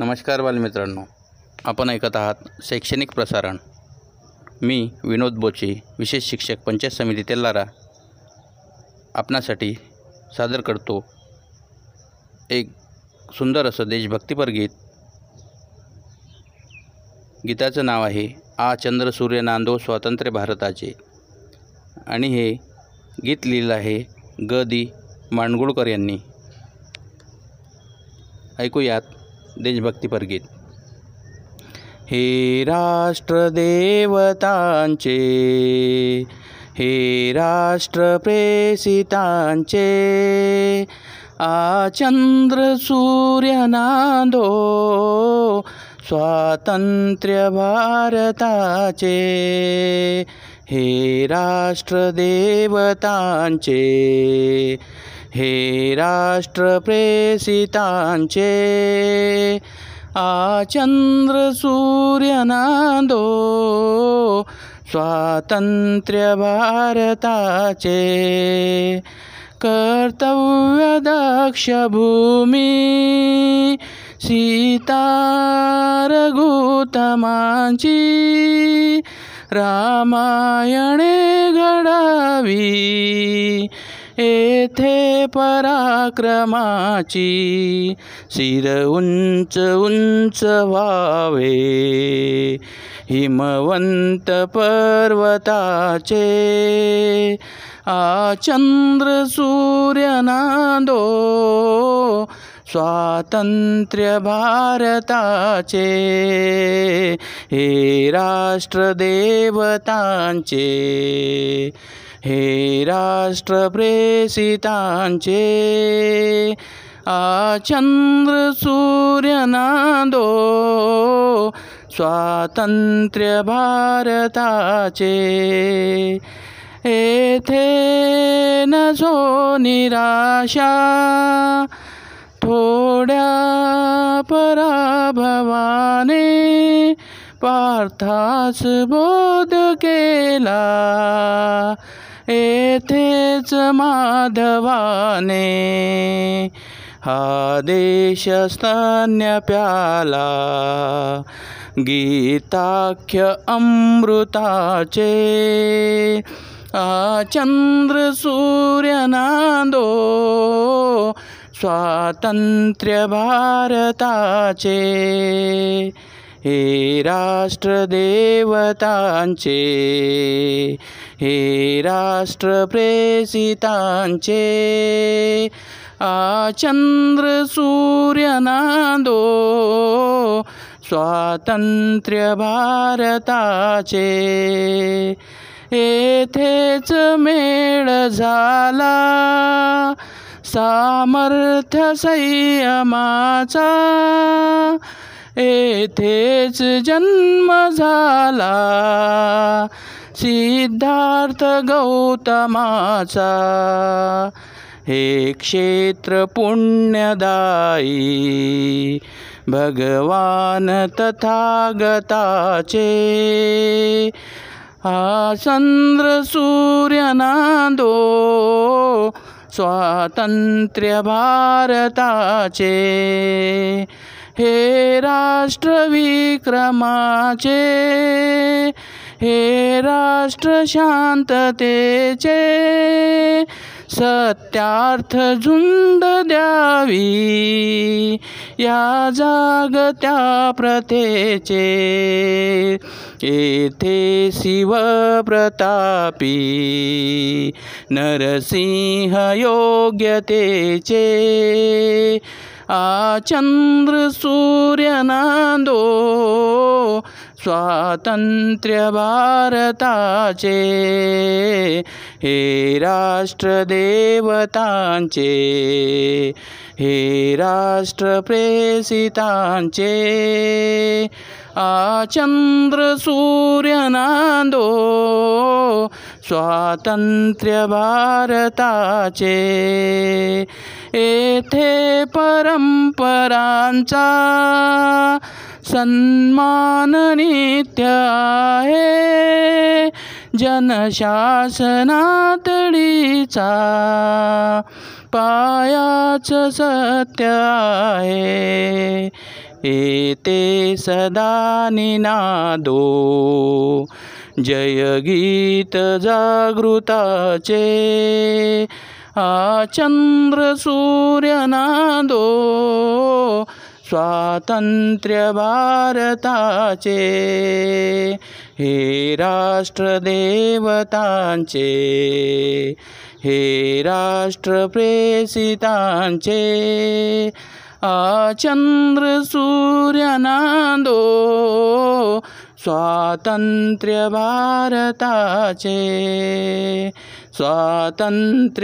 नमस्कार बालमित्रांनो आपण ऐकत आहात शैक्षणिक प्रसारण. मी विनोद बोचे विशेष शिक्षक पंचायत समिती तेल्लारा आपणासाठी सादर करतो एक सुंदर असं देशभक्तीपर गीत. गीताचं नाव आहे आ चंद्र सूर्य नांदो स्वातंत्र्य भारताचे. आणि हे गीत लिहिलं आहे ग. दी. माणगुळकर यांनी. ऐकूयात. देशभक्तीपर गीत हे राष्ट्रदेवतांचे हे राष्ट्रप्रेसितांचे आ चंद्र सूर्य नांदो स्वातंत्र्य भारताचे हे राष्ट्रदेवतांचे हे राष्ट्रप्रेषिताञ्चे आचन्द्रसूर्यनादो स्वातन्त्र्यभारताचे कर्तव्यदक्षभूमि भूमिः रामायणे गडवि येथे पराक्रमाची शिर उंच उंच व्हावे. हिमवंत पर्वताचे आ चंद्र सूर्य स्वातन्त्र्यभारताचे हे राष्ट्रदेवताञ्चे हे राष्ट्रप्रेषिताञ्चे आचन्द्रसूर्यनादो स्वातन्त्र्यभारताचे एथे न सो निराशा थोड्या पराभवाने पार्थास बोध केला. येथेच माधवाने हा देश स्तन्य प्याला. गीताख्य अमृताचे आ चंद्र सूर्य स्वातन्त्र्य हे राष्ट्रदेवताञ्चे हे राष्ट्रप्रेषित आचन्द्र सूर्यनादो स्वातन्त्र्य भारता एला सामर्थ्य संयमाचा येथेच जन्म झाला. सिद्धार्थ गौतमाचा हे क्षेत्र पुण्यदायी. भगवान तथागताचे हा चंद्र सूर्य नांदो स्वातंत्र्य भारताचे हे राष्ट्रविक्रमाचे हे राष्ट्र शांततेचे सत्यार्थ झुंड द्यावी. या जागत्या प्रथेचे. येथे शिवप्रतापी नरसिंह योग्यतेचे आ चंद्र स्वातन्त्र्यभारता हे राष्ट्रदेवताञ्चे हे राष्ट्रप्रेषिताञ्चे आचन्द्रसूर्यनान्दो स्वातन्त्र्यभारता एथे परम्परां च सन्मान नित्य आहे. जनशासनातडीचा पायाच सत्य आहे. येते सदा निनादो. जय गीत जागृताचे. आ चंद्र सूर्यनादो. स्वातन्त्र्यभारताचे हे राष्ट्रदेवताञ्चे हे राष्ट्रप्रेषिताञ्चे चन्द्र स्वातन्त्र्यभारताचे स्वातन्त्र्यभारताचे